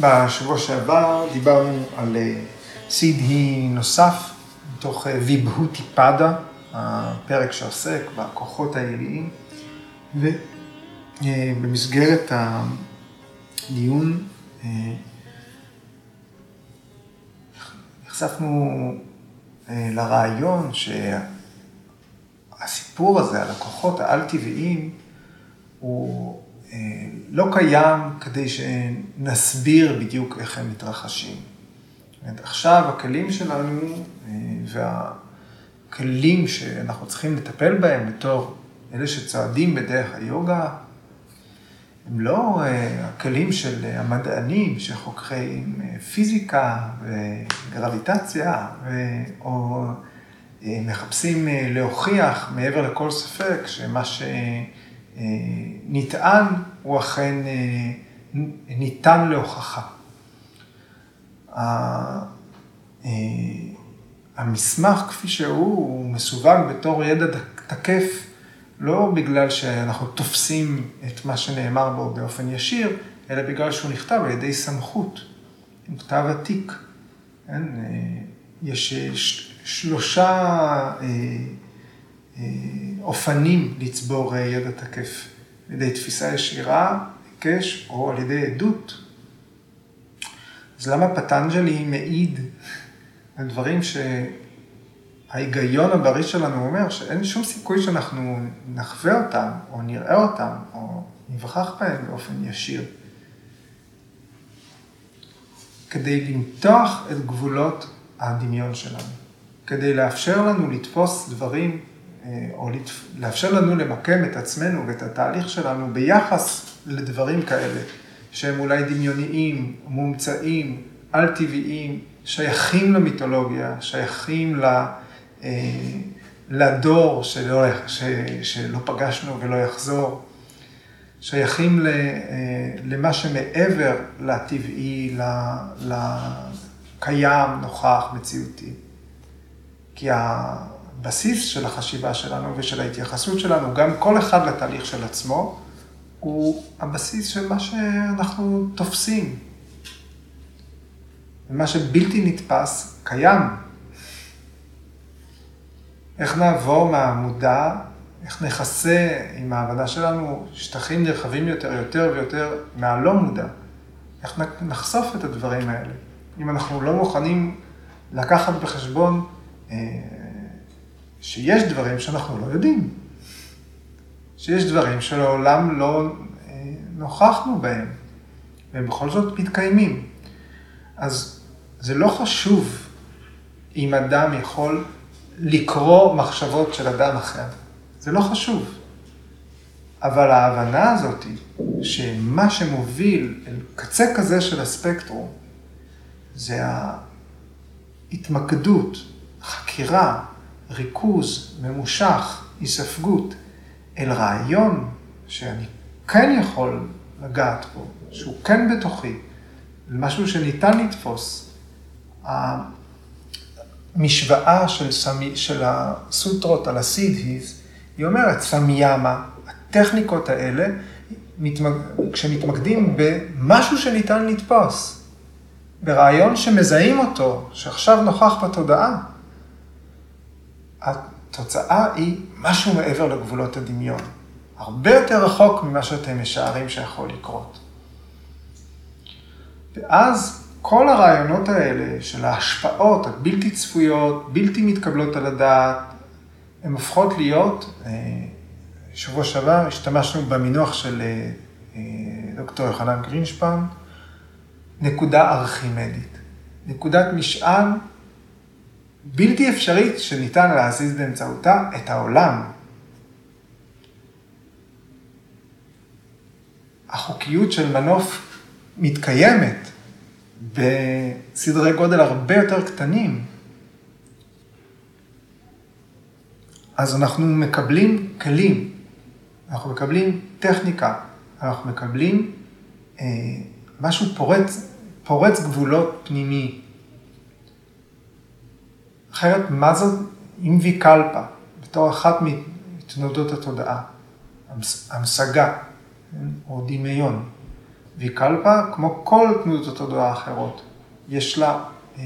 בשבוע שעבר דיברנו על סידהי נוסף, מתוך ויבהותי פדה, הפרק שעוסק בכוחות העיליים, ובמסגרת הדיון נחשפנו לרעיון שהסיפור הזה על הכוחות העל-טבעיים הוא לא קיים כדי שנסביר בדיוק איך הם מתרחשים. עכשיו הכלים שלנו והכלים שאנחנו צריכים לטפל בהם בתור אלה שצועדים בדרך היוגה, הם לא הכלים של המדענים שחוקרים פיזיקה וגרביטציה, או מחפשים להוכיח מעבר לכל ספק שמה שנטען הוא אכן ניתן להוכחה. המסמך כפי שהוא, הוא מסווג בתור ידע תקף, לא בגלל שאנחנו תופסים את מה שנאמר בו באופן ישיר, אלא בגלל שהוא נכתב על ידי סמכות, הוא כתב עתיק. יש שלושה אופנים לצבור ידע תקף, על ידי תפיסה ישירה, היקש, או על ידי עדות. אז למה פטנג'לי מעיד על דברים שההיגיון הבריא שלנו אומר שאין שום סיכוי שאנחנו נחווה אותם, או נראה אותם, או נבחח בהם באופן ישיר. כדי למתוח את גבולות הדמיון שלנו, כדי לאפשר לנו לתפוס דברים, או לאפשר לנו למקם את עצמנו ואת התהליך שלנו ביחס לדברים כאלה, שהם אולי דמיוניים, מומצאים, על-טבעיים, שייכים למיתולוגיה, שייכים לדור שלא, שלא פגשנו ולא יחזור, שייכים למה שמעבר לטבעי, לקיים, נוכח, מציאותי. כי הבסיס של החשיבה שלנו ושל ההתייחסות שלנו, גם כל אחד לתהליך של עצמו, הוא הבסיס של מה שאנחנו תופסים. ומה שבלתי נתפס, קיים. איך נעבור מהמודע, איך נכסה עם ההבנה שלנו שטחים נרחבים יותר, יותר ויותר מהלא מודע. איך נחשוף את הדברים האלה. אם אנחנו לא מוכנים לקחת בחשבון שיש דברים שאנחנו לא יודעים. שיש דברים שלעולם לא נוכחנו בהם, והם בכל זאת מתקיימים. אז זה לא חשוב אם אדם יכול לקרוא מחשבות של אדם אחר. זה לא חשוב. אבל ההבנה הזאת היא שמה שמוביל אל קצה כזה של הספקטרום, זה ההתמקדות, חקירה, ריכוז, ממושך, היספגות, אל רעיון שאני כן יכול לגעת בו, שהוא כן בתוכי, משהו שניתן לתפוס. המשוואה של, סמי, של הסוטרות על הסידהיז, היא אומרת, סמיאמה, הטכניקות האלה, מתמק... כשמתמקדים במשהו שניתן לתפוס, ברעיון שמזהים אותו, שעכשיו נוכח בתודעה, התוצאה היא משהו מעבר לגבולות הדמיון. הרבה יותר רחוק ממה שאתם משערים שיכול לקרות. ואז כל הרעיונות האלה של ההשפעות הבלתי צפויות, בלתי מתקבלות על הדעת, הן הופכות להיות, שבוע שעבר השתמשנו במינוח של דוקטור יוחנן גרינשפן, נקודה ארכימדית. נקודת משען בלתי אפשרית שניתן להזיז באמצעותה את העולם. החוקיות של מנוף מתקיימת בסדרי גודל הרבה יותר קטנים. אז אנחנו מקבלים כלים, אנחנו מקבלים טכניקה, אנחנו מקבלים אה, משהו פורץ, פורץ גבולות פנימי. אחרת, מה זאת אינביקלפה, בתור אחת מתנודות התודעה, המשגה, או דמיון. ויקלפה, כמו כל תנודות התודעה האחרות, יש לה אה,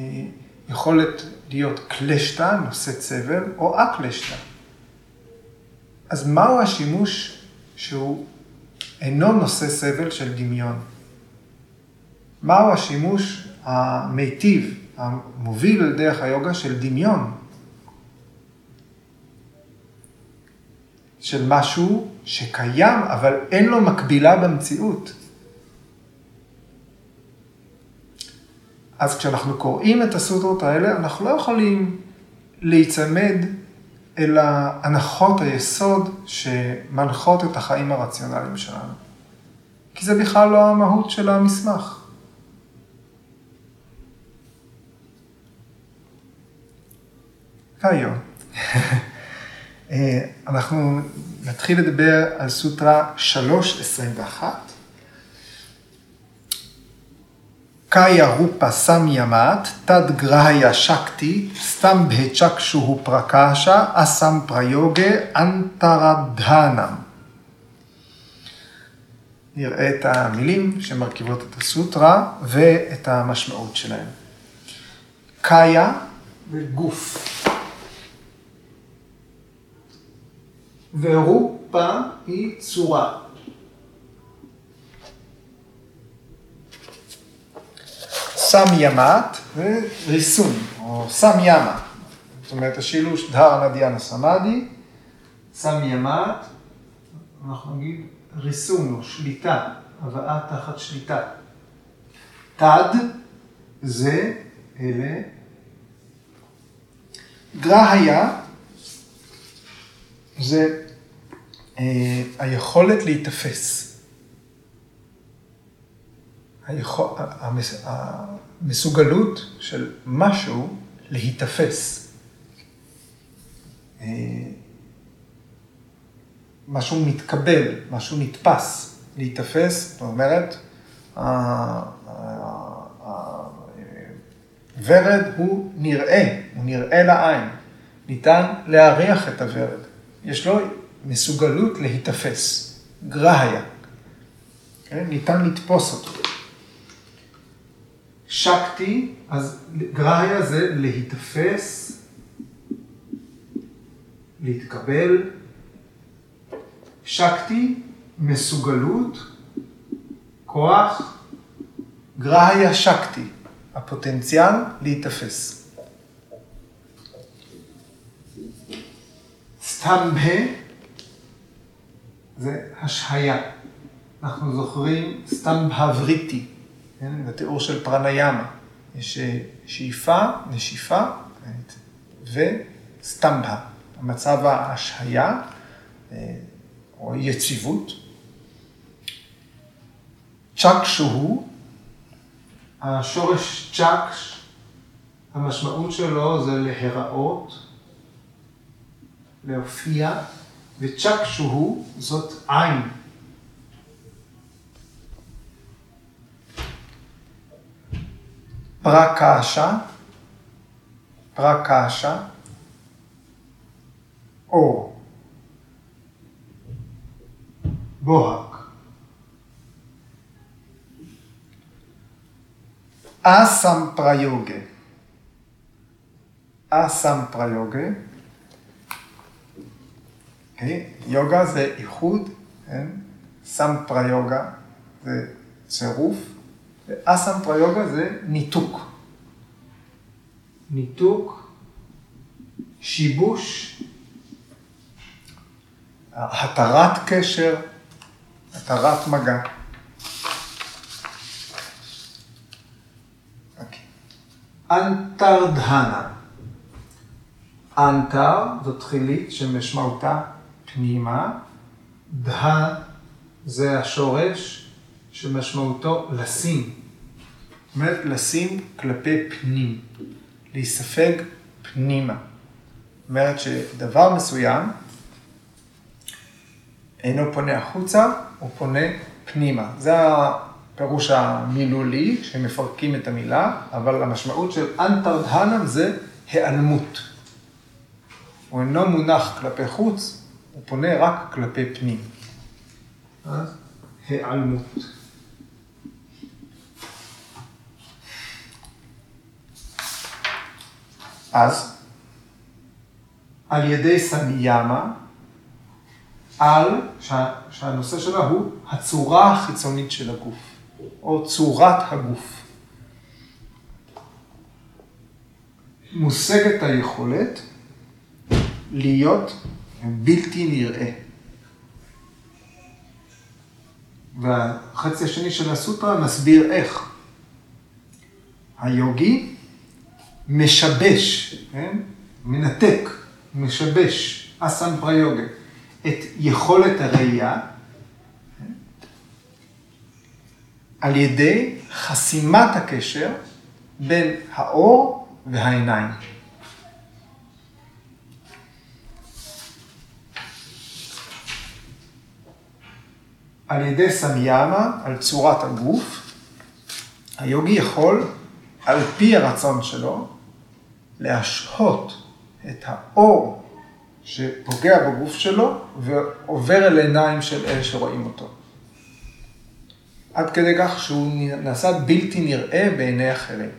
יכולת להיות קלשתא, נושא צבל, או אקלשתא. אז מהו השימוש שהוא אינו נושא סבל של דמיון? מהו השימוש המיטיב, המוביל על דרך היוגה של דמיון? של משהו שקיים, אבל אין לו מקבילה במציאות. אז כשאנחנו קוראים את הסוטרות האלה, אנחנו לא יכולים להיצמד אל הנחות היסוד שמנחות את החיים הרציונליים שלנו. כי זה בכלל לא המהות של המסמך. והיום, אה, אנחנו נתחיל לדבר על סוטרה 3.21. קאיה רופה סמיאמט, תד גרהיה שקטי, סתם בהצ'קשו פרקשה, אסם פריוגה, אנטרדהנם. נראה את המילים שמרכיבות את הסוטרה ואת המשמעות שלהם. קאיה וגוף. ורופה היא צורה. סם ימת וריסון, או סם ימה. זאת אומרת, השילוש דר נדיאנה סמאדי, סם ימת, אנחנו נגיד ריסון או שליטה, הבאה תחת שליטה. תד זה אלה. גרהיה זה אה, היכולת להיתפס. המסוגלות של משהו להיתפס. אה, משהו מתקבל, משהו נתפס, להיתפס, זאת אומרת, ורד הוא נראה, הוא נראה לעין. ניתן להריח את הוורד. יש לו מסוגלות להיתפס, גרהיה. כן? ניתן לתפוס אותו. שקטי, אז גרהיה זה להיתפס, להתקבל. שקטי, מסוגלות, כוח, גרהיה שקטי, הפוטנציאל להיתפס. סטמבה זה השהיה. אנחנו זוכרים סטמבה וריטי, כן? בתיאור של פרניאמה. יש אה, שאיפה, נשיפה וסטמבה, המצב ההשהיה אה, או יציבות. צ'אק שהוא, השורש צ'אק, המשמעות שלו זה להיראות, להופיע, וצ'ק שהוא זאת עין. פרקשה, פרקשה, אור, בוהק. אסם פריוגה, אסם פריוגה, אוקיי? יוגה זה איחוד, כן? סמפרה יוגה זה צירוף, ואסמפרה יוגה זה ניתוק. ניתוק, שיבוש, התרת קשר, התרת מגע. אוקיי. אנטרדהנה. אנטר זו תחילית שמשמעותה פנימה, דה זה השורש שמשמעותו לשים. זאת אומרת, לשים כלפי פנים, להיספג פנימה. זאת אומרת שדבר מסוים אינו פונה החוצה, הוא פונה פנימה. זה הפירוש המילולי, שמפרקים את המילה, אבל המשמעות של אנטרדהנם זה היעלמות. הוא אינו מונח כלפי חוץ, הוא פונה רק כלפי פנים. אז העלמות. אז על ידי סמיאמה, על, שה, שהנושא שלה הוא הצורה החיצונית של הגוף, או צורת הגוף. מושגת היכולת להיות בלתי נראה. והחצי השני של הסוטרה מסביר איך. היוגי משבש, כן? מנתק, משבש, אסן פריוגה, את יכולת הראייה כן? על ידי חסימת הקשר בין האור והעיניים. על ידי סמיאמה, על צורת הגוף, היוגי יכול, על פי הרצון שלו, להשהות את האור שפוגע בגוף שלו ועובר אל עיניים של אלה שרואים אותו. עד כדי כך שהוא נעשה בלתי נראה בעיני אחרים.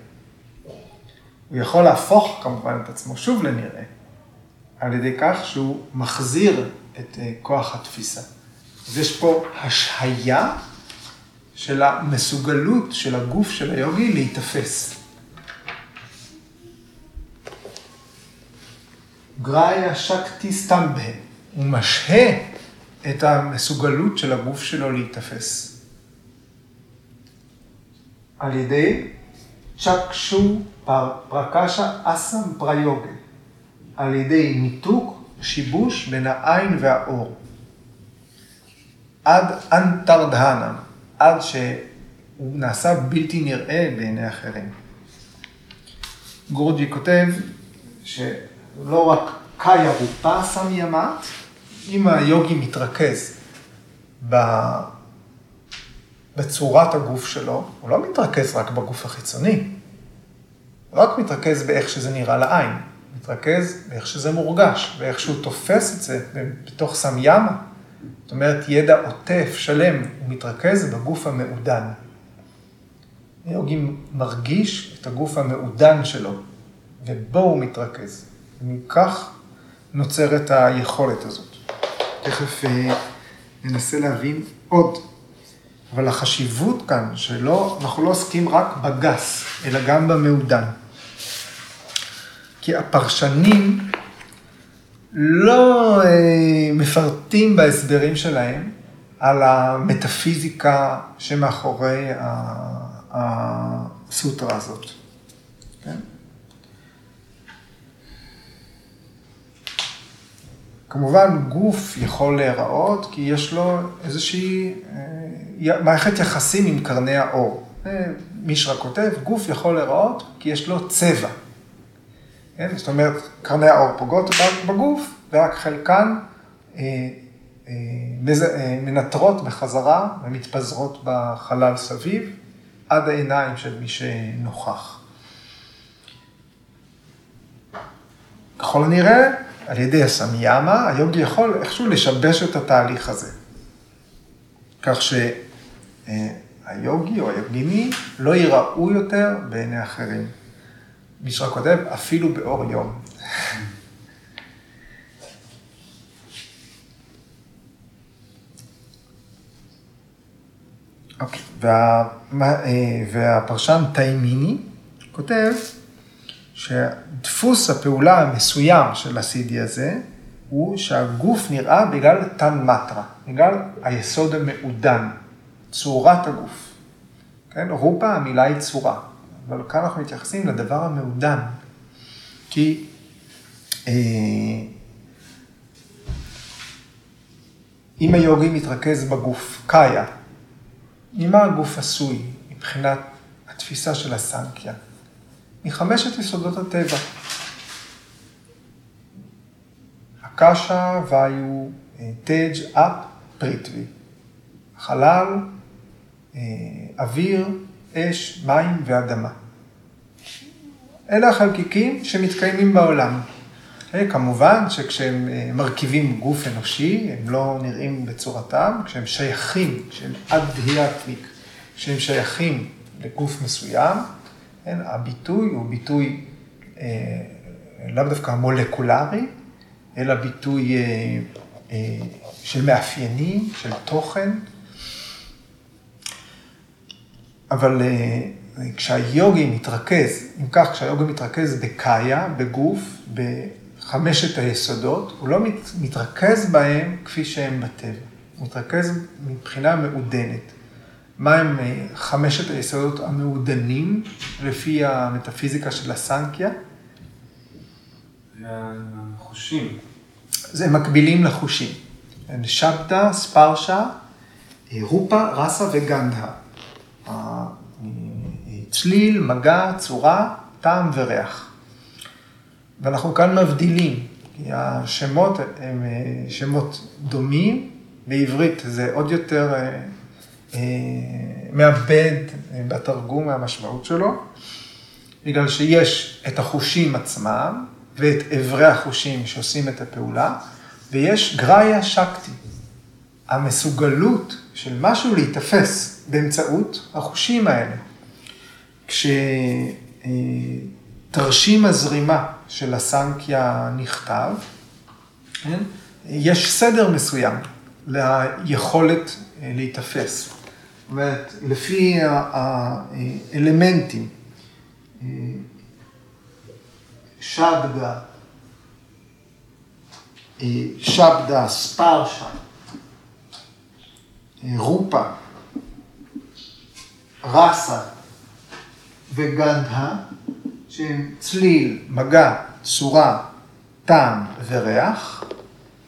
הוא יכול להפוך כמובן את עצמו שוב לנראה, על ידי כך שהוא מחזיר את אה, כוח התפיסה. אז יש פה השהיה של המסוגלות של הגוף של היוגי להיתפס. גראיה שקטי סטמבה, הוא משהה את המסוגלות של הגוף שלו להיתפס. על ידי צ'קשו פרקשה אסם פריוגה, על ידי ניתוק, שיבוש בין העין והאור. עד אנטרדהנה, עד שהוא נעשה בלתי נראה בעיני אחרים. גורג'י כותב שלא רק קאיה רופה סמיימת, אם היוגי מתרכז בצורת הגוף שלו, הוא לא מתרכז רק בגוף החיצוני, הוא רק מתרכז באיך שזה נראה לעין, מתרכז באיך שזה מורגש, באיך שהוא תופס את זה בתוך סמיימה. זאת אומרת, ידע עוטף, שלם, הוא מתרכז בגוף המעודן. יוגי מרגיש את הגוף המעודן שלו, ובו הוא מתרכז. ומכך נוצרת היכולת הזאת. תכף אה, ננסה להבין עוד. אבל החשיבות כאן, שלא, אנחנו לא עוסקים רק בגס, אלא גם במעודן. כי הפרשנים לא אה, מפרטים בהסברים שלהם על המטאפיזיקה שמאחורי הסוטרה הזאת. כן? כמובן, גוף יכול להיראות כי יש לו איזושהי אה, מערכת יחסים עם קרני האור. אה, מישרה כותב, גוף יכול להיראות כי יש לו צבע. כן? זאת אומרת, קרני האור פוגעות בגוף, ורק חלקן אה, אה, אה, מנטרות בחזרה ומתפזרות בחלל סביב, עד העיניים של מי שנוכח. ככל הנראה, על ידי הסמיאמה, היוגי יכול איכשהו לשבש את התהליך הזה. כך שהיוגי או היוגיני לא ייראו יותר בעיני אחרים. מישהו כותב, אפילו באור יום. אוקיי, וה, אה, והפרשן טיימיני כותב שדפוס הפעולה המסוים של הסידי הזה הוא שהגוף נראה בגלל תן מטרה, בגלל היסוד המעודן, צורת הגוף. כן, רופה המילה היא צורה. אבל כאן אנחנו מתייחסים לדבר המעודן. כי אה, אם היוגי מתרכז בגוף, קאיה, ממה הגוף עשוי מבחינת התפיסה של הסנקיה? מחמשת יסודות הטבע. הקשה והיו תג' אפ פריטבי. חלל, אה, אוויר, אש, מים ואדמה. אלה החלקיקים שמתקיימים בעולם. כמובן שכשהם אה, מרכיבים גוף אנושי, הם לא נראים בצורתם, כשהם שייכים, כשהם אדהיאטמיק, כשהם שייכים לגוף מסוים, כן, הביטוי הוא ביטוי אה, לאו דווקא מולקולרי, אלא ביטוי של מאפיינים, של תוכן. אבל כשהיוגי מתרכז, אם כך, כשהיוגי מתרכז בקאיה, בגוף, בחמשת היסודות, הוא לא מתרכז בהם כפי שהם בטבע. הוא מתרכז מבחינה מעודנת. מהם חמשת היסודות המעודנים לפי המטאפיזיקה של הסנקיה? החושים. זה מקבילים לחושים. שבתא, ספרשה, רופה, רסה וגנדה. צליל, מגע, צורה, טעם וריח. ואנחנו כאן מבדילים, כי השמות הם שמות דומים, בעברית זה עוד יותר מאבד בתרגום מהמשמעות שלו, בגלל שיש את החושים עצמם ואת אברי החושים שעושים את הפעולה, ויש גראיה שקטי, המסוגלות של משהו להיתפס באמצעות החושים האלה. כשתרשים הזרימה של הסנקיה נכתב, כן? יש סדר מסוים ליכולת להיתפס. זאת אומרת, לפי האלמנטים, שבדה, שבדה, ספרשה, רופה, רסה וגנדה, שהם צליל, מגע, צורה, טעם וריח,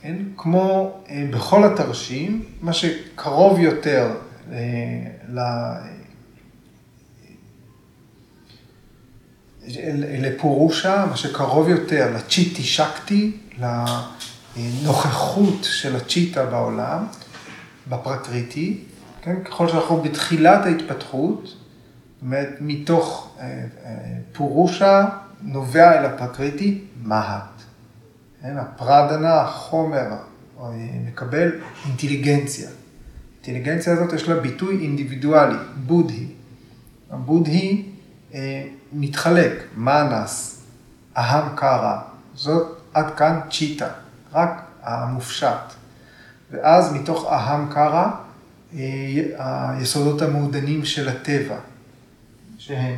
כן? כמו בכל התרשים, מה שקרוב יותר ל... לפורושה, מה שקרוב יותר לצ'יטי שקטי, לנוכחות של הצ'יטה בעולם, בפרקריטי, כן? ככל שאנחנו בתחילת ההתפתחות, אומרת, מתוך פורושה נובע אל הפרקריטי מהט. כן? הפרדנה, החומר, מקבל אינטליגנציה. האינטליגנציה הזאת יש לה ביטוי אינדיבידואלי, בודהי. הבודהי אה, מתחלק, מאנס, אהם קרא, זאת עד כאן צ'יטה, רק המופשט. ואז מתוך אהם קרא, אה, היסודות המעודנים של הטבע, שהם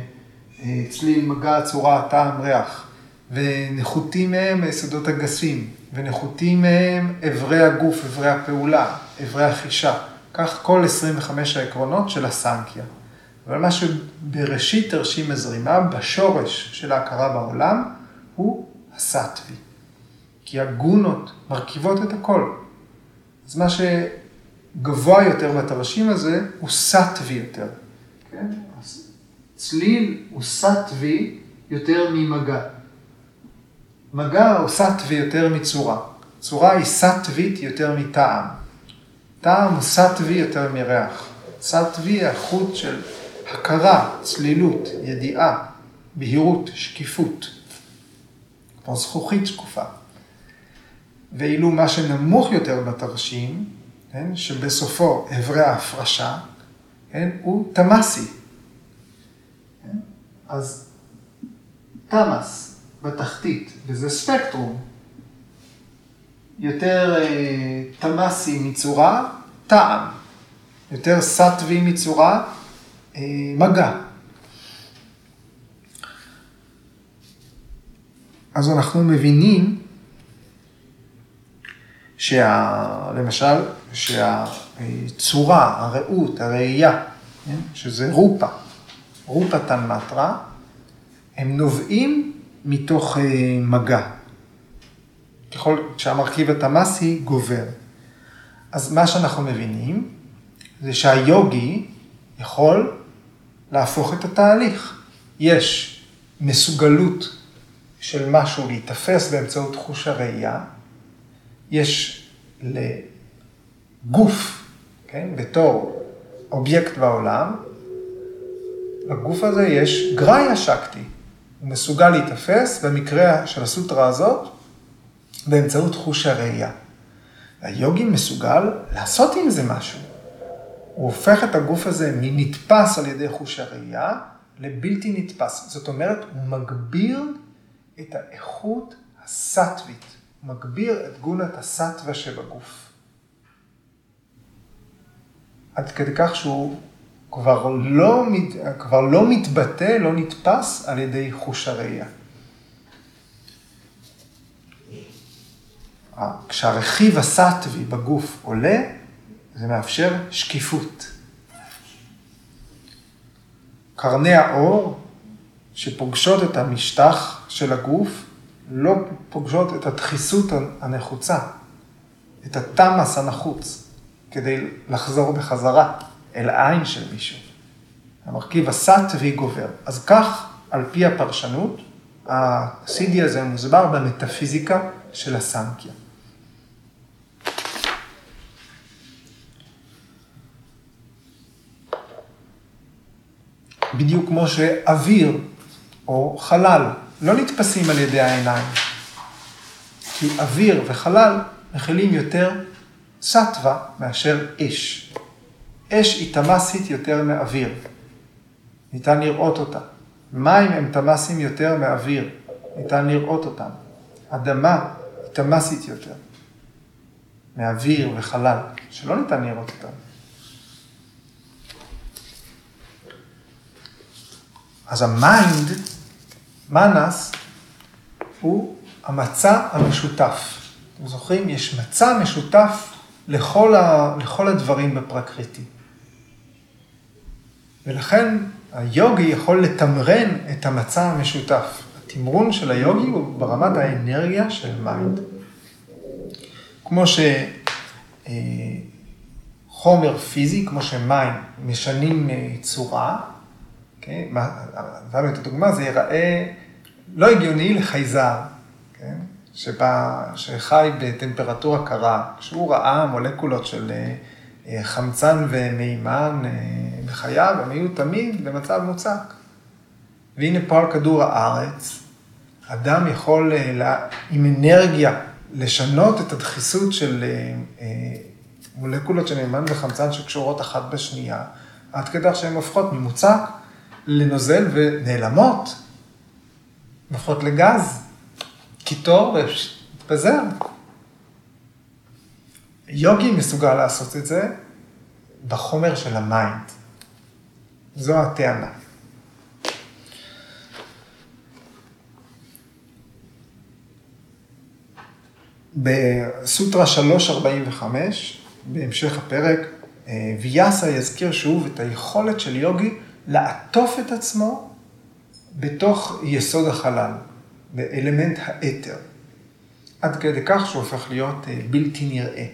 אה, צליל, מגע, צורה, טעם, ריח, ונחותים מהם היסודות הגסים, ונחותים מהם אברי הגוף, אברי הפעולה, אברי החישה. כך כל 25 העקרונות של הסנקיה. אבל מה שבראשית תרשים הזרימה, בשורש של ההכרה בעולם, הוא הסטווי. כי הגונות מרכיבות את הכל. אז מה שגבוה יותר בתרשים הזה, הוא סטווי יותר. כן? צליל הוא סטווי יותר ממגע. מגע הוא סטווי יותר מצורה. צורה היא סטווית יותר מטעם. טעם הוא סטווי יותר מריח. סטווי החוט של הכרה, צלילות, ידיעה, בהירות, שקיפות. כמו זכוכית שקופה. ואילו מה שנמוך יותר בתרשים, כן, שבסופו אברי ההפרשה, כן, הוא תמאסי. כן? אז תמאס בתחתית, וזה ספקטרום, יותר אה, תמאסי מצורה, טעם. יותר סטווי מצורה, אה, מגע. אז אנחנו מבינים שלמשל, שהצורה, הראות, הראייה, כן? שזה רופה, רופה תנמטרה, הם נובעים מתוך אה, מגע. ככל שהמרכיב התמאסי גובר. אז מה שאנחנו מבינים, זה שהיוגי יכול להפוך את התהליך. יש מסוגלות של משהו להיתפס באמצעות חוש הראייה, יש לגוף, כן, בתור אובייקט בעולם, לגוף הזה יש גראיה שקטי. הוא מסוגל להיתפס, במקרה של הסוטרה הזאת, באמצעות חוש הראייה. היוגי מסוגל לעשות עם זה משהו. הוא הופך את הגוף הזה מנתפס על ידי חוש הראייה לבלתי נתפס. זאת אומרת, הוא מגביר את האיכות הסטווית, מגביר את גונת הסטווה שבגוף. עד כדי כך שהוא כבר לא, כבר לא מתבטא, לא נתפס על ידי חוש הראייה. כשהרכיב הסטווי בגוף עולה, זה מאפשר שקיפות. קרני האור שפוגשות את המשטח של הגוף, לא פוגשות את הדחיסות הנחוצה, את התמאס הנחוץ, כדי לחזור בחזרה אל העין של מישהו. המרכיב הסטווי גובר. אז כך, על פי הפרשנות, ה-CD הזה מוסבר במטאפיזיקה של הסנקיה. בדיוק כמו שאוויר או חלל לא נתפסים על ידי העיניים. כי אוויר וחלל מכילים יותר סטווה מאשר אש. אש היא תמסית יותר מאוויר. ניתן לראות אותה. מים הם תמסים יותר מאוויר. ניתן לראות אותם. אדמה היא תמסית יותר מאוויר וחלל, שלא ניתן לראות אותם. אז ה mind, מנס, הוא המצע המשותף. אתם זוכרים? יש מצע משותף לכל, ה, לכל הדברים בפרקריטי. ולכן היוגי יכול לתמרן את המצע המשותף. התמרון של היוגי הוא ברמת האנרגיה של mind. כמו שחומר אה, פיזי, כמו שמים משנים אה, צורה, כן? נתנו את הדוגמה, זה ייראה לא הגיוני לחייזר, שבא, שחי בטמפרטורה קרה, כשהוא ראה מולקולות של אה, חמצן ומימן אה, בחייו, הם היו תמיד במצב מוצק. והנה פה על כדור הארץ, אדם יכול אה, עם אנרגיה לשנות את הדחיסות של מולקולות של מימן וחמצן שקשורות אחת בשנייה, עד כדי שהן הופכות ממוצק לנוזל ונעלמות, הופכות לגז, קיטור ומתפזר. יוגי מסוגל לעשות את זה בחומר של המיינד. זו הטענה. בסוטרה 345, בהמשך הפרק, אה, ויאסה יזכיר שוב את היכולת של יוגי לעטוף את עצמו בתוך יסוד החלל, באלמנט האתר, עד כדי כך שהוא הופך להיות אה, בלתי נראה.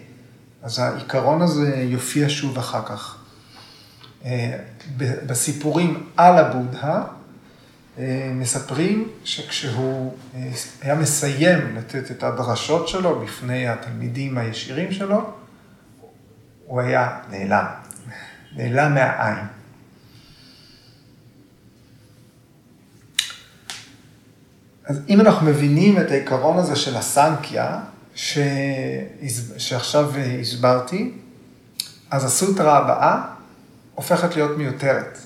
אז העיקרון הזה יופיע שוב אחר כך. אה, בסיפורים על הבודהה, אה, מספרים שכשהוא היה מסיים לתת את הדרשות שלו בפני התלמידים הישירים שלו, הוא היה נעלם, נעלם מהעין. אז אם אנחנו מבינים את העיקרון הזה של הסנקיה, ש... שעכשיו הסברתי, אז הסוטרה הבאה הופכת להיות מיותרת.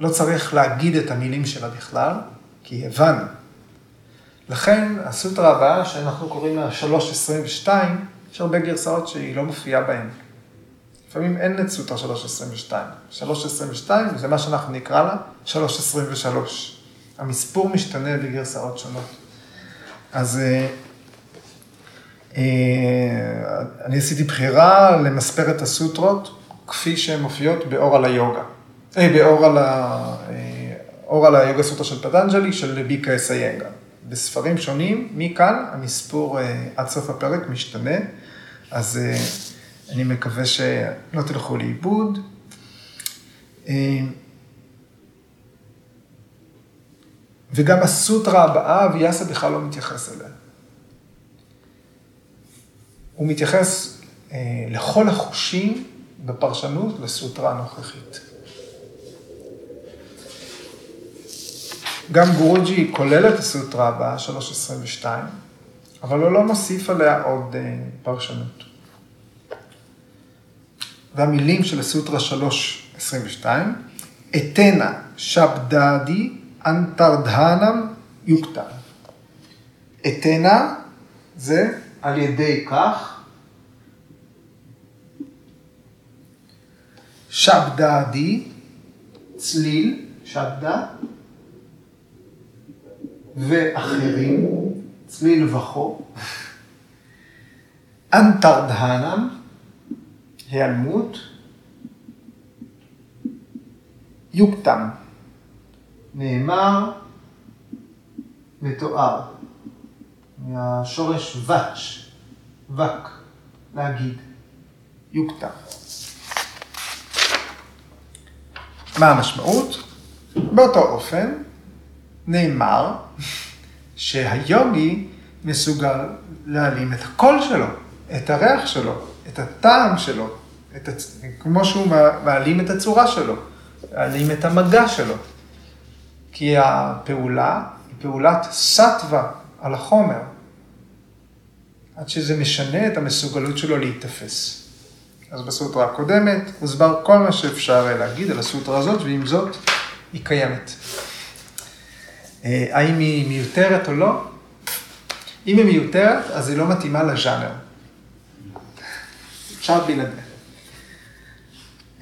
לא צריך להגיד את המילים שלה בכלל, כי הבנו. לכן הסוטרה הבאה, שאנחנו קוראים לה 322, יש הרבה גרסאות שהיא לא מופיעה בהן. לפעמים אין את סוטרה 322. 322 זה מה שאנחנו נקרא לה 323. המספור משתנה בגרסאות שונות. אז אה, אה, אני עשיתי בחירה למספר את הסוטרות כפי שהן מופיעות באור על היוגה. אה, באור על, ה, אה, אור על היוגה סוטרה של פטנג'לי, של ביקה אסיינגה. בספרים שונים, מכאן המספור אה, עד סוף הפרק משתנה, אז אה, אני מקווה שלא תלכו לאיבוד. אה, וגם הסוטרה הבאה, ויאסה בכלל לא מתייחס אליה. הוא מתייחס אה, לכל החושים בפרשנות לסוטרה הנוכחית. גם גורוג'י כולל את הסוטרה הבאה, 322, אבל הוא לא מוסיף עליה עוד אה, פרשנות. והמילים של הסוטרה 322, אתנה שבדדי אנטרדהנם יוקטן. אתנה זה על ידי כך. שבדדי, צליל, שבדה, ואחרים, צליל וכו. אנטרדהנם, היעלמות. יוקטם, נאמר, מתואר, מהשורש ואץ', וק, להגיד, יוקטם. מה המשמעות? באותו אופן, נאמר שהיוגי מסוגל להעלים את הקול שלו, את הריח שלו, את הטעם שלו, את הצ... כמו שהוא מעלים את הצורה שלו, מעלים את המגע שלו. כי הפעולה היא פעולת סטווה על החומר, עד שזה משנה את המסוגלות שלו להיתפס. אז בסוטרה הקודמת הוסבר כל מה שאפשר להגיד על הסוטרה הזאת, ועם זאת היא קיימת. אה, האם היא מיותרת או לא? אם היא מיותרת, אז היא לא מתאימה לז'אנר. אפשר בלעדיה.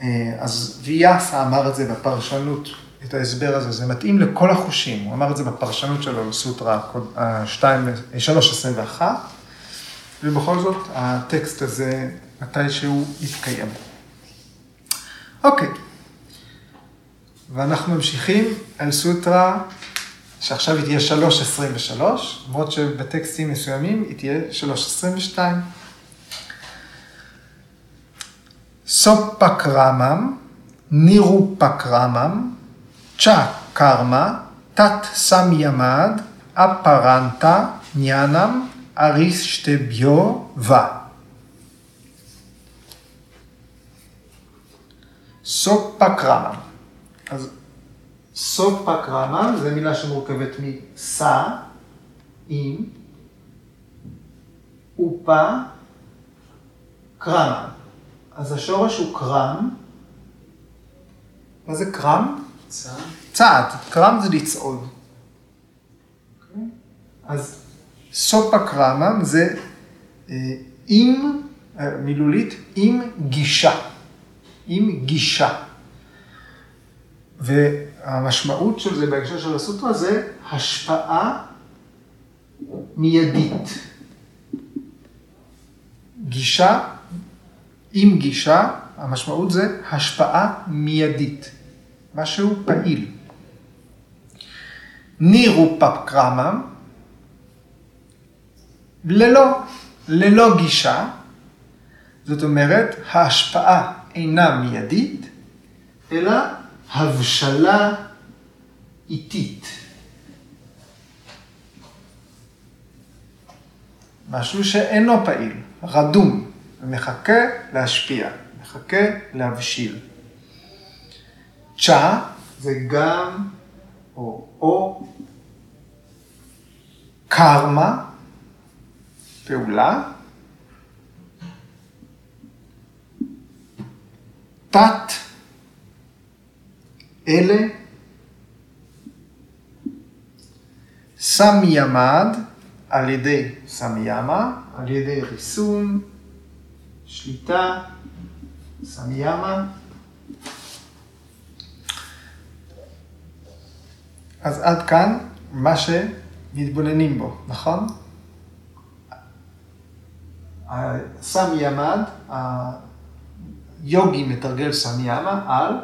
אה, אז ויאסה אמר את זה בפרשנות, את ההסבר הזה, זה מתאים לכל החושים. הוא אמר את זה בפרשנות שלו לסוטרה 3.21, ובכל זאת הטקסט הזה מתישהו יתקיים. אוקיי, ואנחנו ממשיכים על סוטרה שעכשיו היא תהיה 3.23, למרות שבטקסטים מסוימים היא תהיה 3.22. סופקרמם, נירופקרמם, צ'ה קרמה, תת סמימד, אפרנטה, ניאנם, אריסטביו ו. סופקרמם. אז סופקרמם זו מילה שמורכבת מסה, עם, אופה, קרמה. אז השורש הוא קרם. מה זה קרם? צעד. קרם זה לצעוד. אז סופה קרמה זה אה, עם, אה, מילולית, עם גישה. עם גישה. והמשמעות של זה בהקשר של הסוטרה זה השפעה מיידית. גישה עם גישה, המשמעות זה השפעה מיידית, משהו פעיל. נירו פפקרמם, ללא, ללא גישה, זאת אומרת, ההשפעה אינה מיידית, אלא הבשלה איטית. משהו שאינו פעיל, רדום. ומחכה להשפיע, מחכה להבשיל. צ'ה זה גם או או קרמה, פעולה, תת, אלה, סמימד, על ידי סמיאמה, על ידי ריסון, שליטה, סמיאמה. אז עד כאן מה שמתבוננים בו, נכון? סמיאמד, היוגי מתרגל סמיאמה על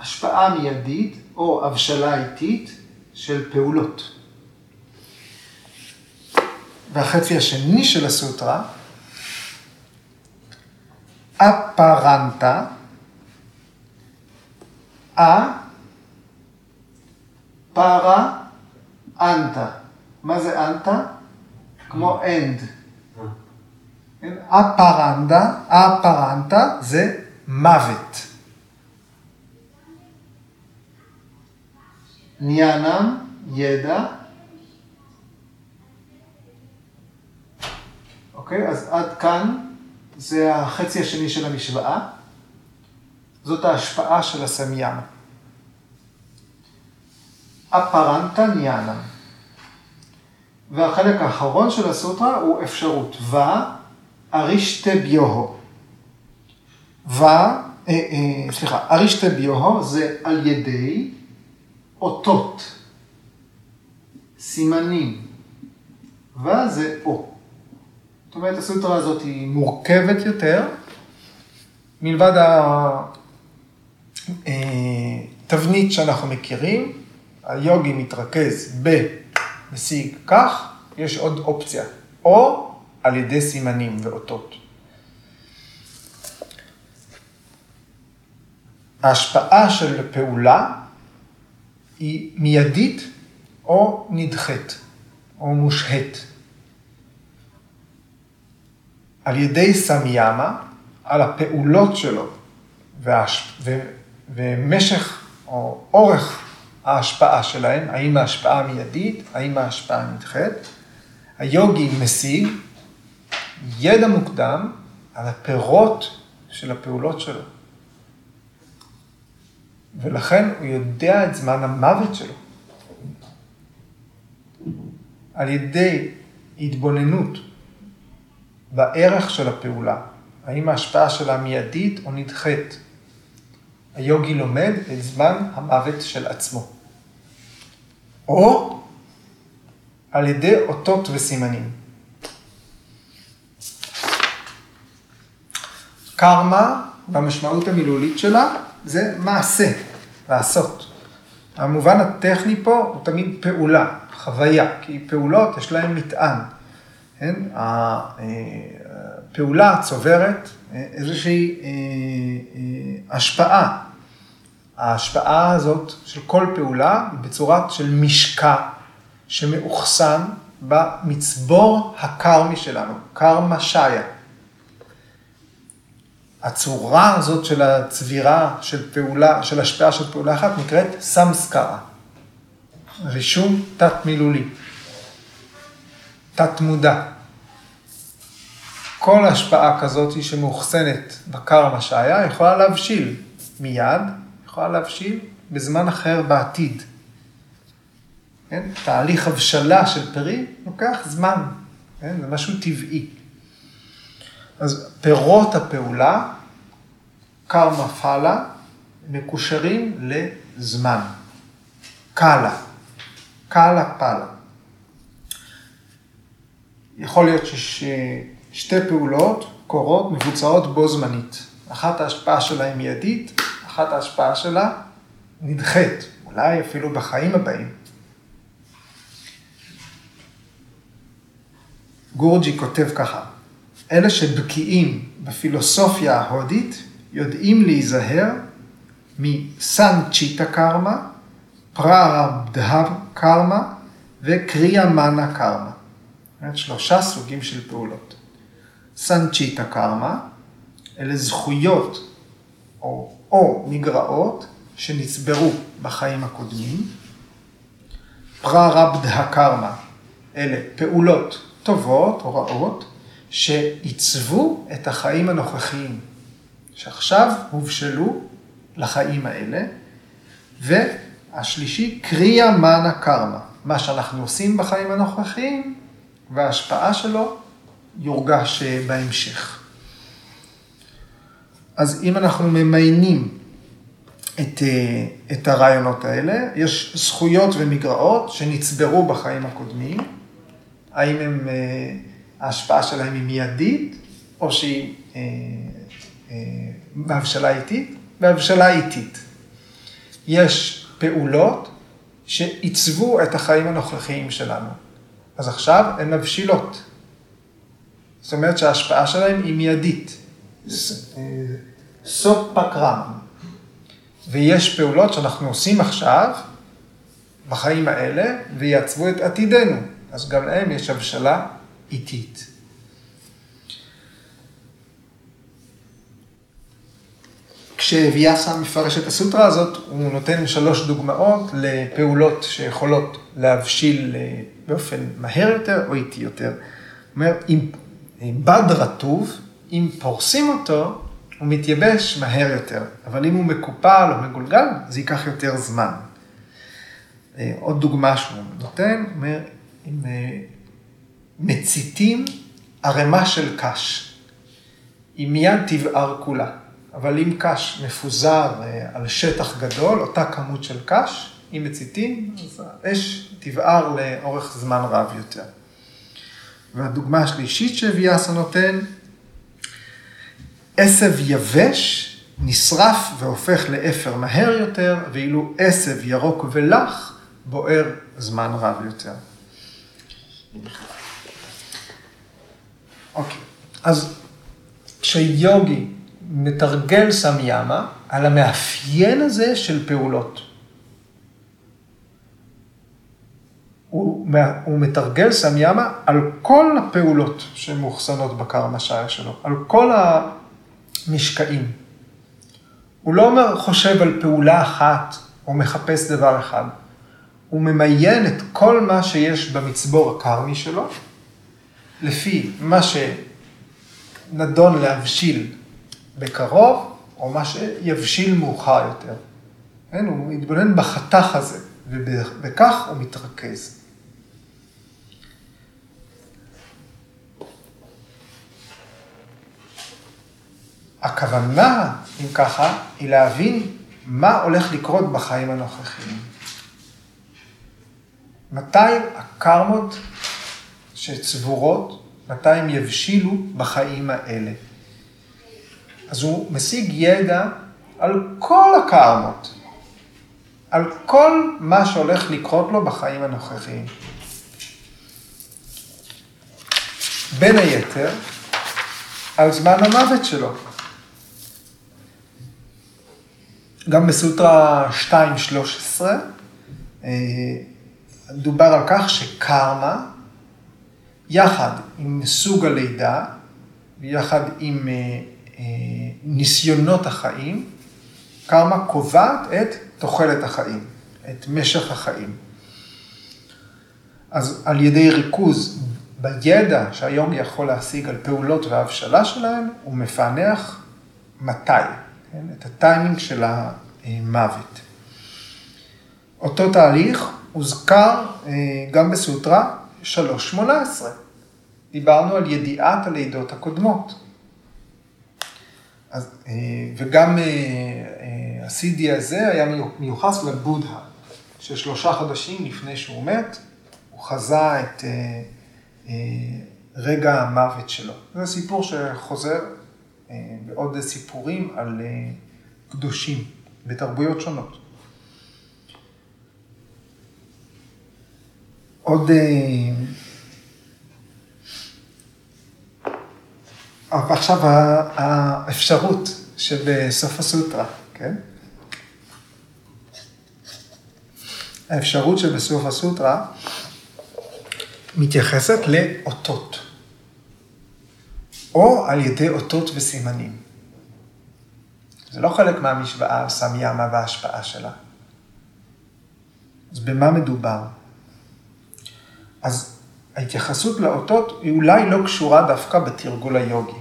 השפעה מיידית או הבשלה איטית של פעולות. והחצי השני של הסוטרה אפרנטה, א, פרה, אנטה. מה זה אנטה? כמו אנד. אפרנדה, אפרנטה זה מוות. ניאנם, ידע. אוקיי, אז עד כאן זה החצי השני של המשוואה, זאת ההשפעה של הסמיאמה. אפרנטה ניאנה. והחלק האחרון של הסוטרה הוא אפשרות. ו ארישתה ביוהו. ו, אה, אה, סליחה, ארישתה ביוהו זה על ידי אותות, סימנים. ו זה או. זאת אומרת, הסוטרה הזאת היא מורכבת יותר, מלבד התבנית שאנחנו מכירים, היוגי מתרכז ב... משיג כך, יש עוד אופציה, או על ידי סימנים ואותות. ההשפעה של פעולה היא מיידית או נדחית, או מושהית. על ידי סמיאמה, על הפעולות שלו והש... ו... ומשך או אורך ההשפעה שלהם, האם ההשפעה מיידית, האם ההשפעה נדחית. היוגי משיג ידע מוקדם על הפירות של הפעולות שלו. ולכן הוא יודע את זמן המוות שלו. על ידי התבוננות בערך של הפעולה, האם ההשפעה שלה מיידית או נדחית. היוגי לומד את זמן המוות של עצמו. או על ידי אותות וסימנים. קרמה, במשמעות המילולית שלה, זה מעשה, לעשות. המובן הטכני פה הוא תמיד פעולה, חוויה, כי פעולות יש להן מטען. כן? הפעולה צוברת איזושהי אה, אה, השפעה ההשפעה הזאת של כל פעולה היא בצורת של משקע שמאוחסן במצבור הקרמי שלנו, קרמה שיה. הצורה הזאת של הצבירה של פעולה, של השפעה של פעולה אחת נקראת סמסקרה, רישום תת-מילולי, תת-מודע. כל השפעה כזאת שמאוחסנת בקרמה שיה יכולה להבשיל מיד יכולה להבשיל בזמן אחר בעתיד. כן? תהליך הבשלה של פרי לוקח זמן, כן? זה משהו טבעי. אז פירות הפעולה, קרמה פאלה, מקושרים לזמן. קאלה, קאלה פאלה. יכול להיות ששתי פעולות קורות, מבוצעות בו זמנית. אחת ההשפעה שלהן מיידית, אחת ההשפעה שלה נדחית, אולי אפילו בחיים הבאים. גורג'י כותב ככה, אלה שבקיאים בפילוסופיה ההודית יודעים להיזהר מסנצ'יטה קרמה, פררבדהב קרמה וקריאה מנה קרמה. שלושה סוגים של פעולות. סנצ'יטה קרמה, אלה זכויות או או מגרעות שנצברו בחיים הקודמים. פררבדה קרמה, אלה פעולות טובות או רעות שעיצבו את החיים הנוכחיים, שעכשיו הובשלו לחיים האלה. והשלישי, קריאה מנה קרמה, מה שאנחנו עושים בחיים הנוכחיים וההשפעה שלו יורגש בהמשך. אז אם אנחנו ממיינים את, אה, את הרעיונות האלה, יש זכויות ומגרעות שנצברו בחיים הקודמים, האם הם, אה, ההשפעה שלהם היא מיידית, או שהיא אה, בהבשלה איטית, בהבשלה איטית. יש פעולות שעיצבו את החיים הנוכחיים שלנו. אז עכשיו הן מבשילות. זאת אומרת שההשפעה שלהם היא מיידית. סוף פקרם. ויש פעולות שאנחנו עושים עכשיו, בחיים האלה, ויעצבו את עתידנו. אז גם להם יש הבשלה איטית. כשוויאסה מפרש את הסוטרה הזאת, הוא נותן שלוש דוגמאות לפעולות שיכולות להבשיל אה, באופן מהר יותר או איטי יותר. הוא אומר, אם בד רטוב, אם פורסים אותו, הוא מתייבש מהר יותר, אבל אם הוא מקופל או מגולגל, זה ייקח יותר זמן. אה, עוד דוגמה שהוא נותן, אומר, אם אה, מציתים ערימה של קש. היא מיד תבער כולה. אבל אם קש מפוזר אה, על שטח גדול, אותה כמות של קש, אם מציתים, אז האש תבער לאורך זמן רב יותר. והדוגמה השלישית שוויאסה נותן, עשב יבש נשרף והופך לאפר מהר יותר, ואילו עשב ירוק ולח בוער זמן רב יותר. אוקיי, אז כשיוגי מתרגל סמיאמה על המאפיין הזה של פעולות. הוא, הוא מתרגל סמיאמה על כל הפעולות שמאוחסנות בקרמה שלו, על כל המשקעים. הוא לא אומר, חושב על פעולה אחת או מחפש דבר אחד. הוא ממיין את כל מה שיש במצבור הקרמי שלו, לפי מה שנדון להבשיל בקרוב, או מה שיבשיל מאוחר יותר. כן, הוא מתבונן בחתך הזה, ובכך הוא מתרכז. הכוונה, אם ככה, היא להבין מה הולך לקרות בחיים הנוכחיים. מתי הקרמות שצבורות, מתי הם יבשילו בחיים האלה. אז הוא משיג ידע על כל הקרמות, על כל מה שהולך לקרות לו בחיים הנוכחיים. בין היתר, על זמן המוות שלו. גם בסוטרה 2.13 אה, דובר על כך שקרמה, יחד עם סוג הלידה, ויחד עם אה, אה, ניסיונות החיים, קרמה קובעת את תוחלת החיים, את משך החיים. אז על ידי ריכוז בידע שהיום יכול להשיג על פעולות והבשלה שלהם, הוא מפענח מתי, כן? את הטיימינג של המוות. אותו תהליך הוזכר אה, גם בסוטרה 3.18. דיברנו על ידיעת הלידות הקודמות. אז, אה, וגם אה, הזה היה מיוחס לבודהה, ששלושה חודשים לפני שהוא מת, הוא חזה את רגע המוות שלו. זה סיפור שחוזר בעוד סיפורים על קדושים בתרבויות שונות. עוד... ועכשיו האפשרות שבסוף הסוטרה, כן? האפשרות שבסוף הסוטרה מתייחסת לאותות, או על ידי אותות וסימנים. זה לא חלק מהמשוואה סמיאמה וההשפעה שלה. אז במה מדובר? אז ההתייחסות לאותות היא אולי לא קשורה דווקא בתרגול היוגי.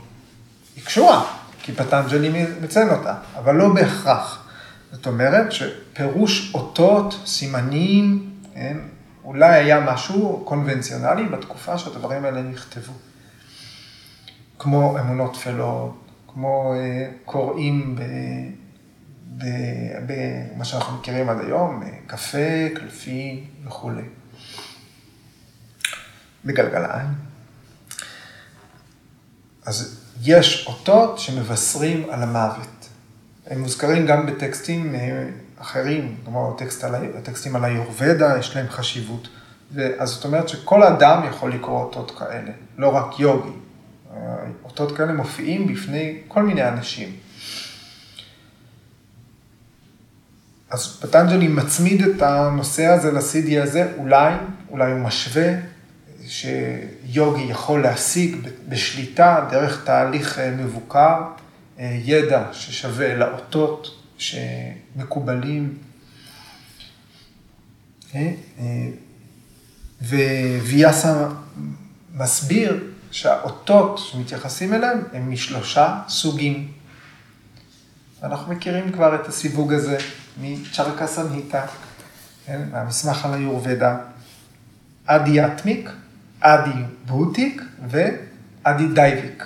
היא קשורה, כי פטנג'לי מציין אותה, אבל לא בהכרח. זאת אומרת שפירוש אותות, סימנים, כן, אולי היה משהו קונבנציונלי בתקופה שהדברים האלה נכתבו. כמו אמונות טפלות, כמו אה, קוראים במה שאנחנו מכירים עד היום, אה, קפה, קלפים וכולי. בגלגליים. אז יש אותות שמבשרים על המוות. הם מוזכרים גם בטקסטים אה, אחרים, כמו הטקסט על, הטקסטים על היורבדה, יש להם חשיבות. אז זאת אומרת שכל אדם יכול לקרוא אותות כאלה, לא רק יוגי. אותות כאלה מופיעים בפני כל מיני אנשים. אז פטנג'לי מצמיד את הנושא הזה לסידי הזה, אולי, אולי הוא משווה שיוגי יכול להשיג בשליטה דרך תהליך אה, מבוקר, אה, ידע ששווה לאותות שמקובלים. אה, וויאסה מסביר שהאותות שמתייחסים אליהם הם משלושה סוגים. אנחנו מכירים כבר את הסיווג הזה מצ'רקה סמהיטה, כן, מהמסמך על היורבדה, אדיאטמיק, אדי בוטיק ואדי דייביק.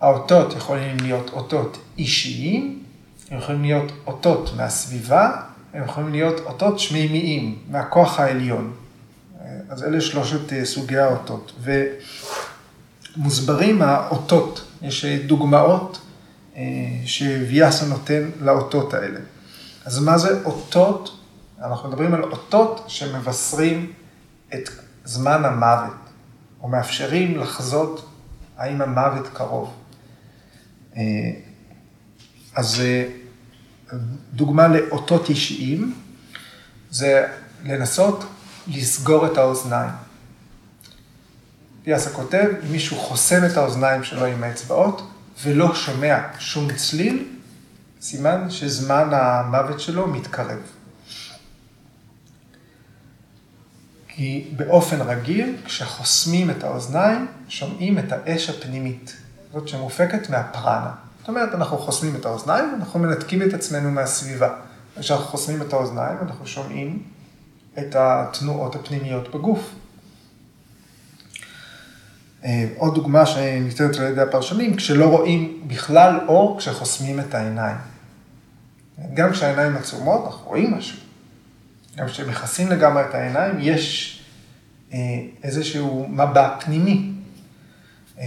האותות יכולים להיות אותות אישיים, הם יכולים להיות אותות מהסביבה, הם יכולים להיות אותות שמימיים, מהכוח העליון. אז אלה שלושת אה, סוגי האותות. ומוסברים האותות, יש אה, דוגמאות אה, שוויאסה נותן לאותות האלה. אז מה זה אותות? אנחנו מדברים על אותות שמבשרים את זמן המוות, או מאפשרים לחזות האם המוות קרוב. אז דוגמה לאותות אישיים, זה לנסות לסגור את האוזניים. פיאסה כותב, מישהו חוסם את האוזניים שלו עם האצבעות ולא שומע שום צליל, סימן שזמן המוות שלו מתקרב. כי באופן רגיל, כשחוסמים את האוזניים, שומעים את האש הפנימית, זאת שמופקת מהפרנה. זאת אומרת, אנחנו חוסמים את האוזניים, אנחנו מנתקים את עצמנו מהסביבה. כשאנחנו חוסמים את האוזניים, אנחנו שומעים את התנועות הפנימיות בגוף. אה, עוד דוגמה שניתנת על ידי הפרשנים, כשלא רואים בכלל אור כשחוסמים את העיניים. גם כשהעיניים עצומות, אנחנו רואים משהו. גם כשמכסים לגמרי את העיניים, יש אה, איזשהו מבע פנימי. אה,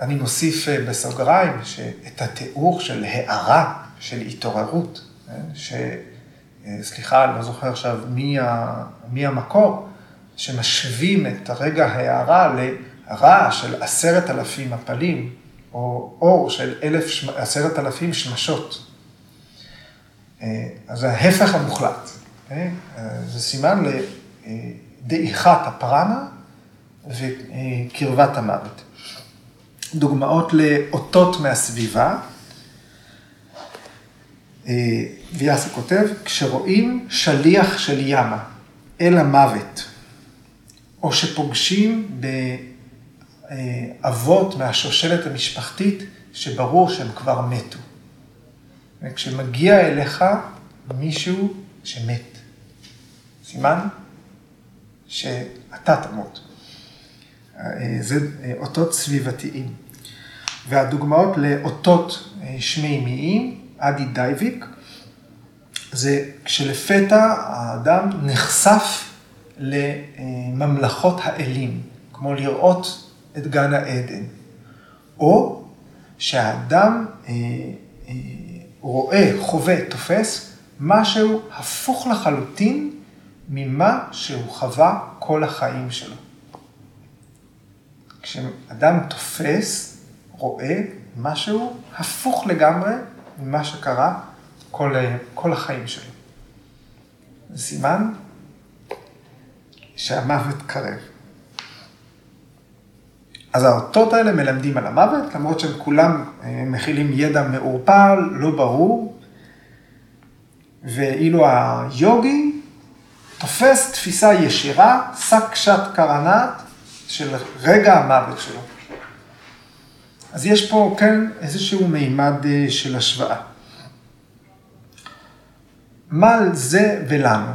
אני מוסיף בסוגריים שאת התיאור של הערה, של התעוררות, ש... אה, סליחה, אני לא זוכר עכשיו מי, ה, מי המקור, שמשווים את הרגע ההערה לרעש של עשרת אלפים מפלים, או אור של עשרת אלפים שמשות. אה, אז זה ההפך המוחלט. אה, זה סימן לדעיכת הפרנה וקרבת המוות. דוגמאות לאותות מהסביבה. ויאסי כותב, כשרואים שליח של ימה אל המוות, או שפוגשים באבות מהשושלת המשפחתית, שברור שהם כבר מתו. וכשמגיע אליך מישהו שמת, סימן שאתה תמות. זה אותות סביבתיים. והדוגמאות לאותות שמימיים, אדי דייביק, זה כשלפתע האדם נחשף לממלכות האלים, כמו לראות את גן העדן. או שהאדם אה, אה, רואה, חווה, תופס, משהו הפוך לחלוטין ממה שהוא חווה כל החיים שלו. כשאדם תופס, רואה משהו הפוך לגמרי ממה שקרה כל, כל החיים שלו. זה סימן שהמוות קרב. אז האותות האלה מלמדים על המוות, למרות שהם כולם אה, מכילים ידע מעורפל, לא ברור, ואילו היוגי תופס תפיסה ישירה, שק שת קרנת של רגע המוות שלו. אז יש פה כן איזשהו מימד אה, של השוואה. מה זה ולנו?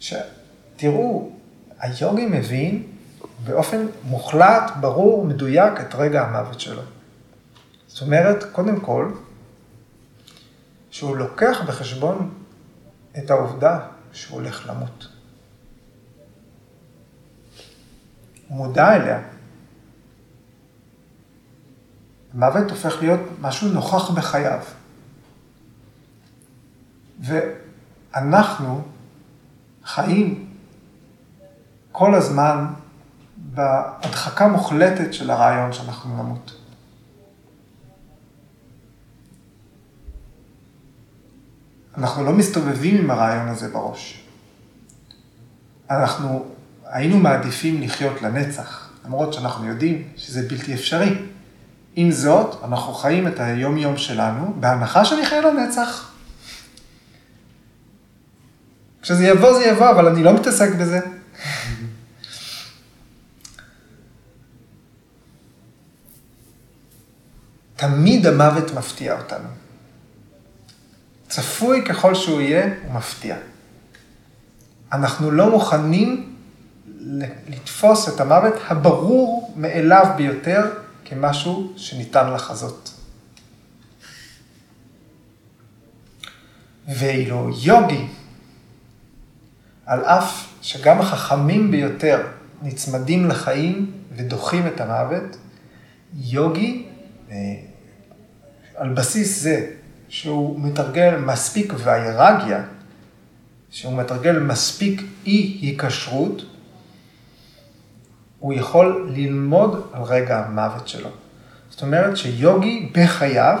תראו, היוגי מבין באופן מוחלט, ברור, מדויק את רגע המוות שלו. זאת אומרת, קודם כל, שהוא לוקח בחשבון את העובדה שהוא הולך למות. הוא מודע אליה. מוות הופך להיות משהו נוכח בחייו. ואנחנו חיים כל הזמן בהדחקה מוחלטת של הרעיון שאנחנו נמות. אנחנו לא מסתובבים עם הרעיון הזה בראש. אנחנו היינו מעדיפים לחיות לנצח, למרות שאנחנו יודעים שזה בלתי אפשרי. עם זאת, אנחנו חיים את היום-יום שלנו בהנחה שנחיה לנצח. כשזה יבוא, זה יבוא, אבל אני לא מתעסק בזה. תמיד המוות מפתיע אותנו. צפוי ככל שהוא יהיה, הוא מפתיע. אנחנו לא מוכנים לתפוס את המוות הברור מאליו ביותר כמשהו שניתן לחזות. ואילו יוגי, על אף שגם החכמים ביותר נצמדים לחיים ודוחים את המוות, יוגי, אה, על בסיס זה שהוא מתרגל מספיק ויירגיה, שהוא מתרגל מספיק אי היקשרות, הוא יכול ללמוד על רגע המוות שלו. זאת אומרת שיוגי בחייו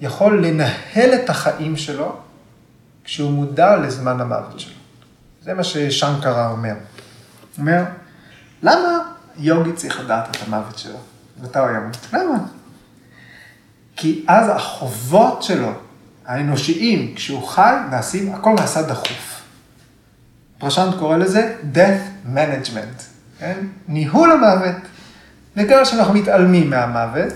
יכול לנהל את החיים שלו כשהוא מודע לזמן המוות שלו. זה מה ששנקרה אומר. הוא אומר, למה יוגי צריך לדעת את המוות שלו? מתי הוא ימות? למה? כי אז החובות שלו, האנושיים, כשהוא חי, נעשים, הכל נעשה דחוף. פרשנט קורא לזה death management, כן? ניהול המוות. בגלל שאנחנו מתעלמים מהמוות,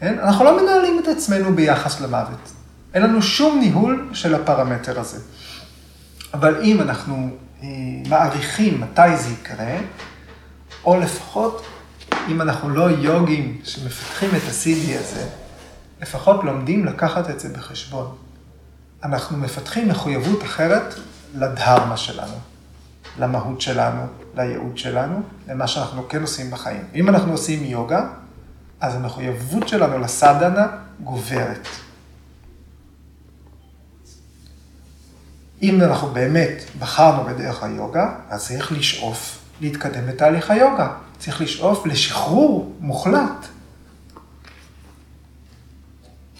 כן? אנחנו לא מנהלים את עצמנו ביחס למוות. אין לנו שום ניהול של הפרמטר הזה. אבל אם אנחנו אה, מעריכים מתי זה יקרה, או לפחות אם אנחנו לא יוגים שמפתחים את ה-CD הזה, לפחות לומדים לקחת את זה בחשבון. אנחנו מפתחים מחויבות אחרת לדהרמה שלנו, למהות שלנו, לייעוד שלנו, למה שאנחנו כן עושים בחיים. אם אנחנו עושים יוגה, אז המחויבות שלנו לסדנה גוברת. אם אנחנו באמת בחרנו בדרך היוגה, אז צריך לשאוף להתקדם בתהליך היוגה. צריך לשאוף לשחרור מוחלט.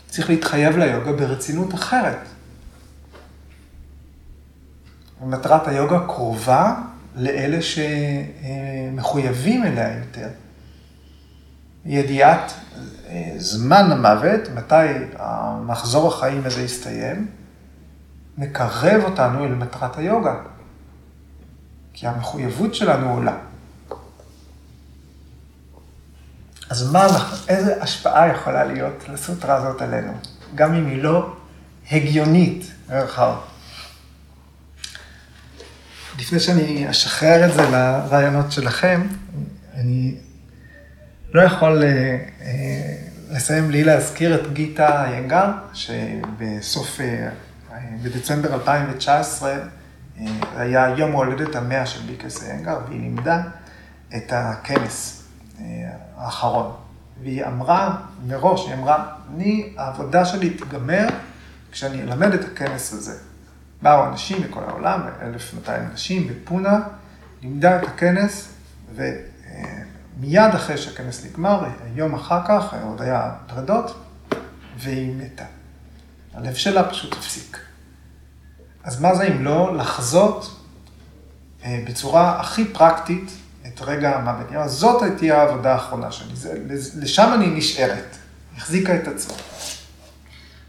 צריך להתחייב ליוגה ברצינות אחרת. מטרת היוגה קרובה לאלה שמחויבים אליה יותר. ידיעת אה, זמן המוות, מתי המחזור החיים הזה יסתיים, מקרב אותנו אל מטרת היוגה. כי המחויבות שלנו עולה. אז מה, איזה השפעה יכולה להיות לסוטרה הזאת עלינו, גם אם היא לא הגיונית, מרחב. לפני שאני אשחרר את זה לרעיונות שלכם, אני לא יכול אה, אה, לסיים בלי להזכיר את גיטה ינגר, שבסוף, אה, בדצמבר 2019, היה יום ההולדת המאה של ביקס ינגר, והיא לימדה את הכנס האחרון. והיא אמרה מראש, היא אמרה, אני, העבודה שלי תיגמר כשאני אלמד את הכנס הזה. באו אנשים מכל העולם, 1,200 אנשים בפונה, לימדה את הכנס, ומיד אחרי שהכנס נגמר, יום אחר כך, עוד היה פרדות, והיא מתה. הלב שלה פשוט הפסיק. אז מה זה אם לא לחזות אה, בצורה הכי פרקטית את רגע המוות. זאת תהיה העבודה האחרונה שלי, לשם אני נשארת, החזיקה את עצמה.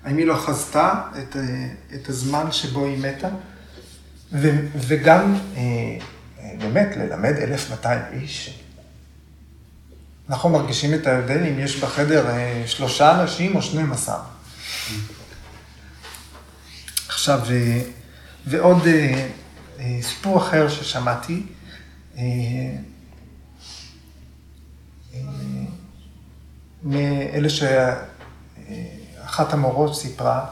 האם היא לא חזתה את, אה, את הזמן שבו היא מתה? ו, וגם, אה, אה, באמת, ללמד 1,200 איש. אנחנו מרגישים את ההבדל אם יש בחדר שלושה אנשים או 12. עכשיו, ועוד סיפור אחר ששמעתי, מאלה שאחת המורות סיפרה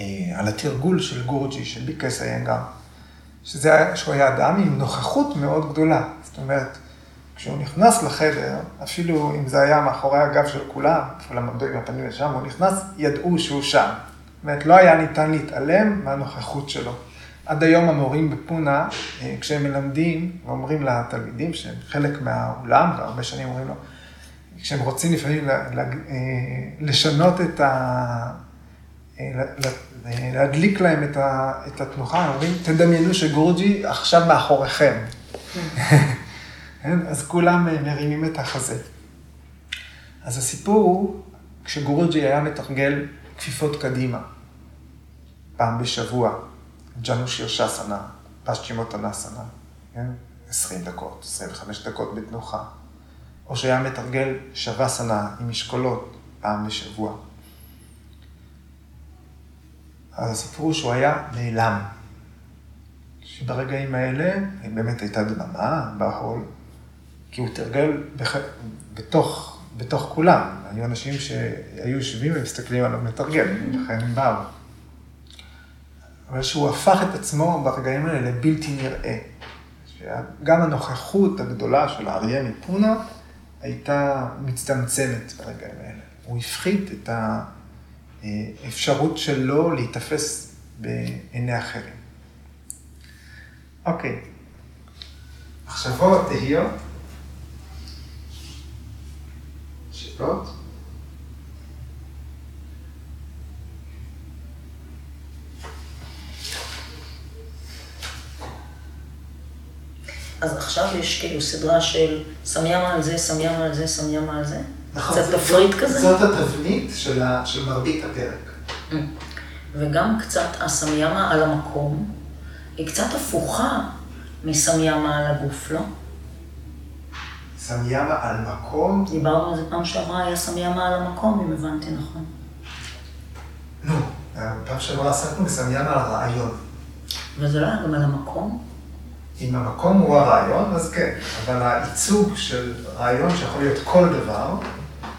אה, על התרגול של גורג'י, של ביקס איינגר, שזה, שהוא היה אדם עם נוכחות מאוד גדולה. זאת אומרת, כשהוא נכנס לחדר, אפילו אם זה היה מאחורי הגב של כולם, כולם עמדו עם הפנים לשם, הוא נכנס, ידעו שהוא שם. זאת אומרת, לא היה ניתן להתעלם מהנוכחות שלו. עד היום המורים בפונה, אה, כשהם מלמדים ואומרים לתלמידים שהם חלק מהאולם, והרבה שנים אומרים לו, כשהם רוצים לפעמים אה, לשנות את ה... אה, להדליק להם את התנוחה, הם אומרים, תדמיינו שגורג'י עכשיו מאחוריכם. כן, אז כולם מרימים את החזה. אז הסיפור הוא, כשגורג'י היה מתרגל כפיפות קדימה, פעם בשבוע, ג'נו שירשסנה, פשצ'ימוטנסנה, כן? 20 דקות, 25 דקות בתנוחה. או שהיה מתרגל שווסנה עם משקולות פעם בשבוע. אז הסיפור הוא שהוא היה נעלם. שברגעים האלה באמת הייתה דממה בהול, כי הוא תרגל בח... בתוך, בתוך כולם. היו אנשים שהיו יושבים ומסתכלים עליו מתרגל, לכן הם באו. אבל שהוא הפך את עצמו ברגעים האלה לבלתי נראה. שגם הנוכחות הגדולה של האריה מפונה הייתה מצטמצמת ברגעים האלה. הוא הפחית את האפשרות שלו להיתפס בעיני אחרים. אוקיי. מחשבות, תהיות? שאלות? אז עכשיו יש כאילו סדרה של סמיאמה על זה, סמיאמה על זה, סמיאמה על זה. נכון, קצת זאת- תפריט כזה. זאת התבנית של, ה, של מרבית הפרק. וגם קצת הסמיאמה על המקום, היא קצת הפוכה מסמיאמה על הגוף, לא? סמיאמה על מקום, דיברנו על זה פעם שעברה, היה סמיאמה על המקום, אם הבנתי נכון. נו, פעם שעברה עסקנו בסמיאמה על רעיון. וזה לא היה גם על המקום? אם המקום הוא הרעיון, אז כן, אבל הייצוג של רעיון שיכול להיות כל דבר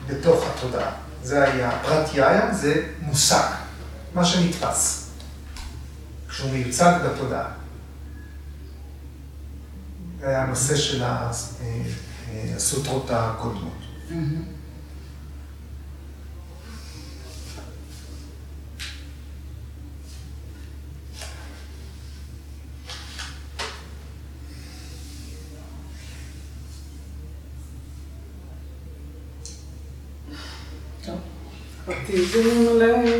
בתוך התודעה. זה היה, פרט יאיה זה מושג, מה שנתפס, כשהוא מיוצג בתודעה. זה היה הנושא של אה, אה, הסוטרות הקודמות. טוב. אותי זה ממלא,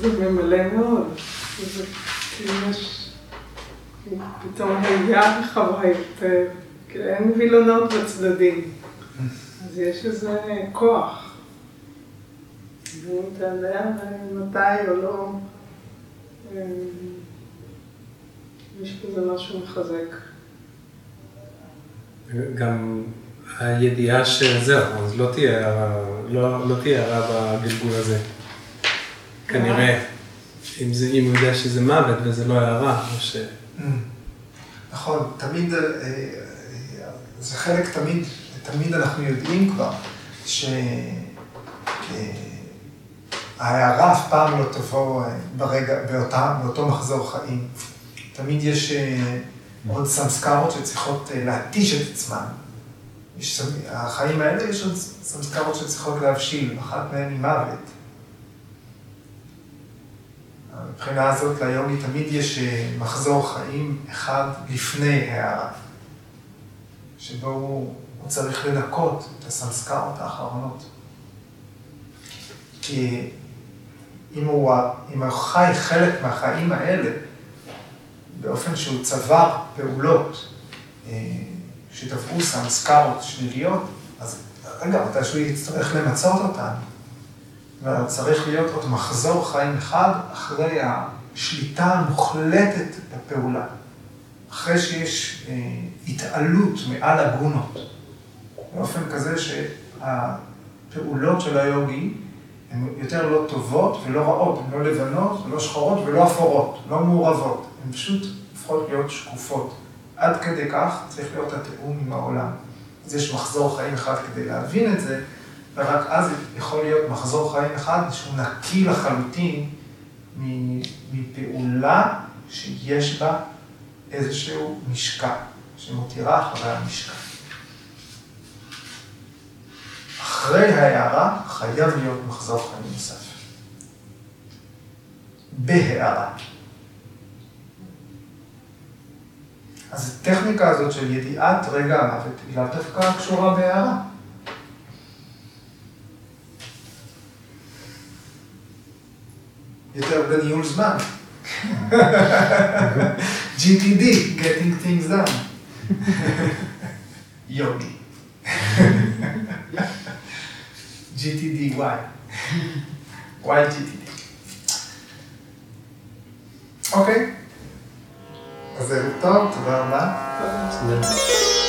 זה ממלא מאוד. זה כאילו יש פתאום כאילו אין וילונות בצדדים. אז יש איזה כוח. ואם אתה יודע מתי או לא, אה, יש בזה משהו מחזק. גם הידיעה שזהו, אז לא תהיה הערה, לא, לא תהיה הערה בגלגול הזה. כנראה, אם, זה, אם הוא יודע שזה מוות וזה לא הערה, או ש... נכון, תמיד, אה, אה, זה חלק תמיד, תמיד אנחנו יודעים כבר, שההערה אף פעם לא תבוא אה, ברגע, באותה, באותו מחזור חיים. תמיד יש אה, עוד סמסקרות שצריכות אה, להתיש את עצמן. יש, החיים האלה יש עוד סמסקרות שצריכות להבשיל, אחת מהן היא מוות. מבחינה הזאת ליומי תמיד יש אה, מחזור חיים אחד לפני הערה, שבו הוא, הוא צריך לנקות את הסמסקרות האחרונות. כי אם הוא, אם הוא חי חלק מהחיים האלה, באופן שהוא צבר פעולות אה, שטבעו סמסקרות שליליות, אז רגע, מתישהו יצטרך למצות אותן. וצריך להיות עוד מחזור חיים אחד אחרי השליטה המוחלטת בפעולה. אחרי שיש אה, התעלות מעל הגונות. באופן כזה שהפעולות של היוגי הן יותר לא טובות ולא רעות, הן לא לבנות ולא שחורות ולא אפורות, לא מעורבות. הן פשוט הופכות להיות שקופות. עד כדי כך צריך להיות התיאום עם העולם. אז יש מחזור חיים אחד כדי להבין את זה, ורק אז יכול להיות מחזור חיים אחד שהוא נקי לחלוטין מפעולה שיש בה איזשהו משקע, שמותירה אחריה משקע. אחרי ההערה חייב להיות מחזור חיים נוסף. בהערה. אז הטכניקה הזאת של ידיעת רגע המוות היא לאו דווקא קשורה בהערה. יותר בניהול זמן. GTD, Getting Things Done. יוגי. GTD, Y. YGTD. אוקיי. אז זהו טוב, תודה רבה. תודה.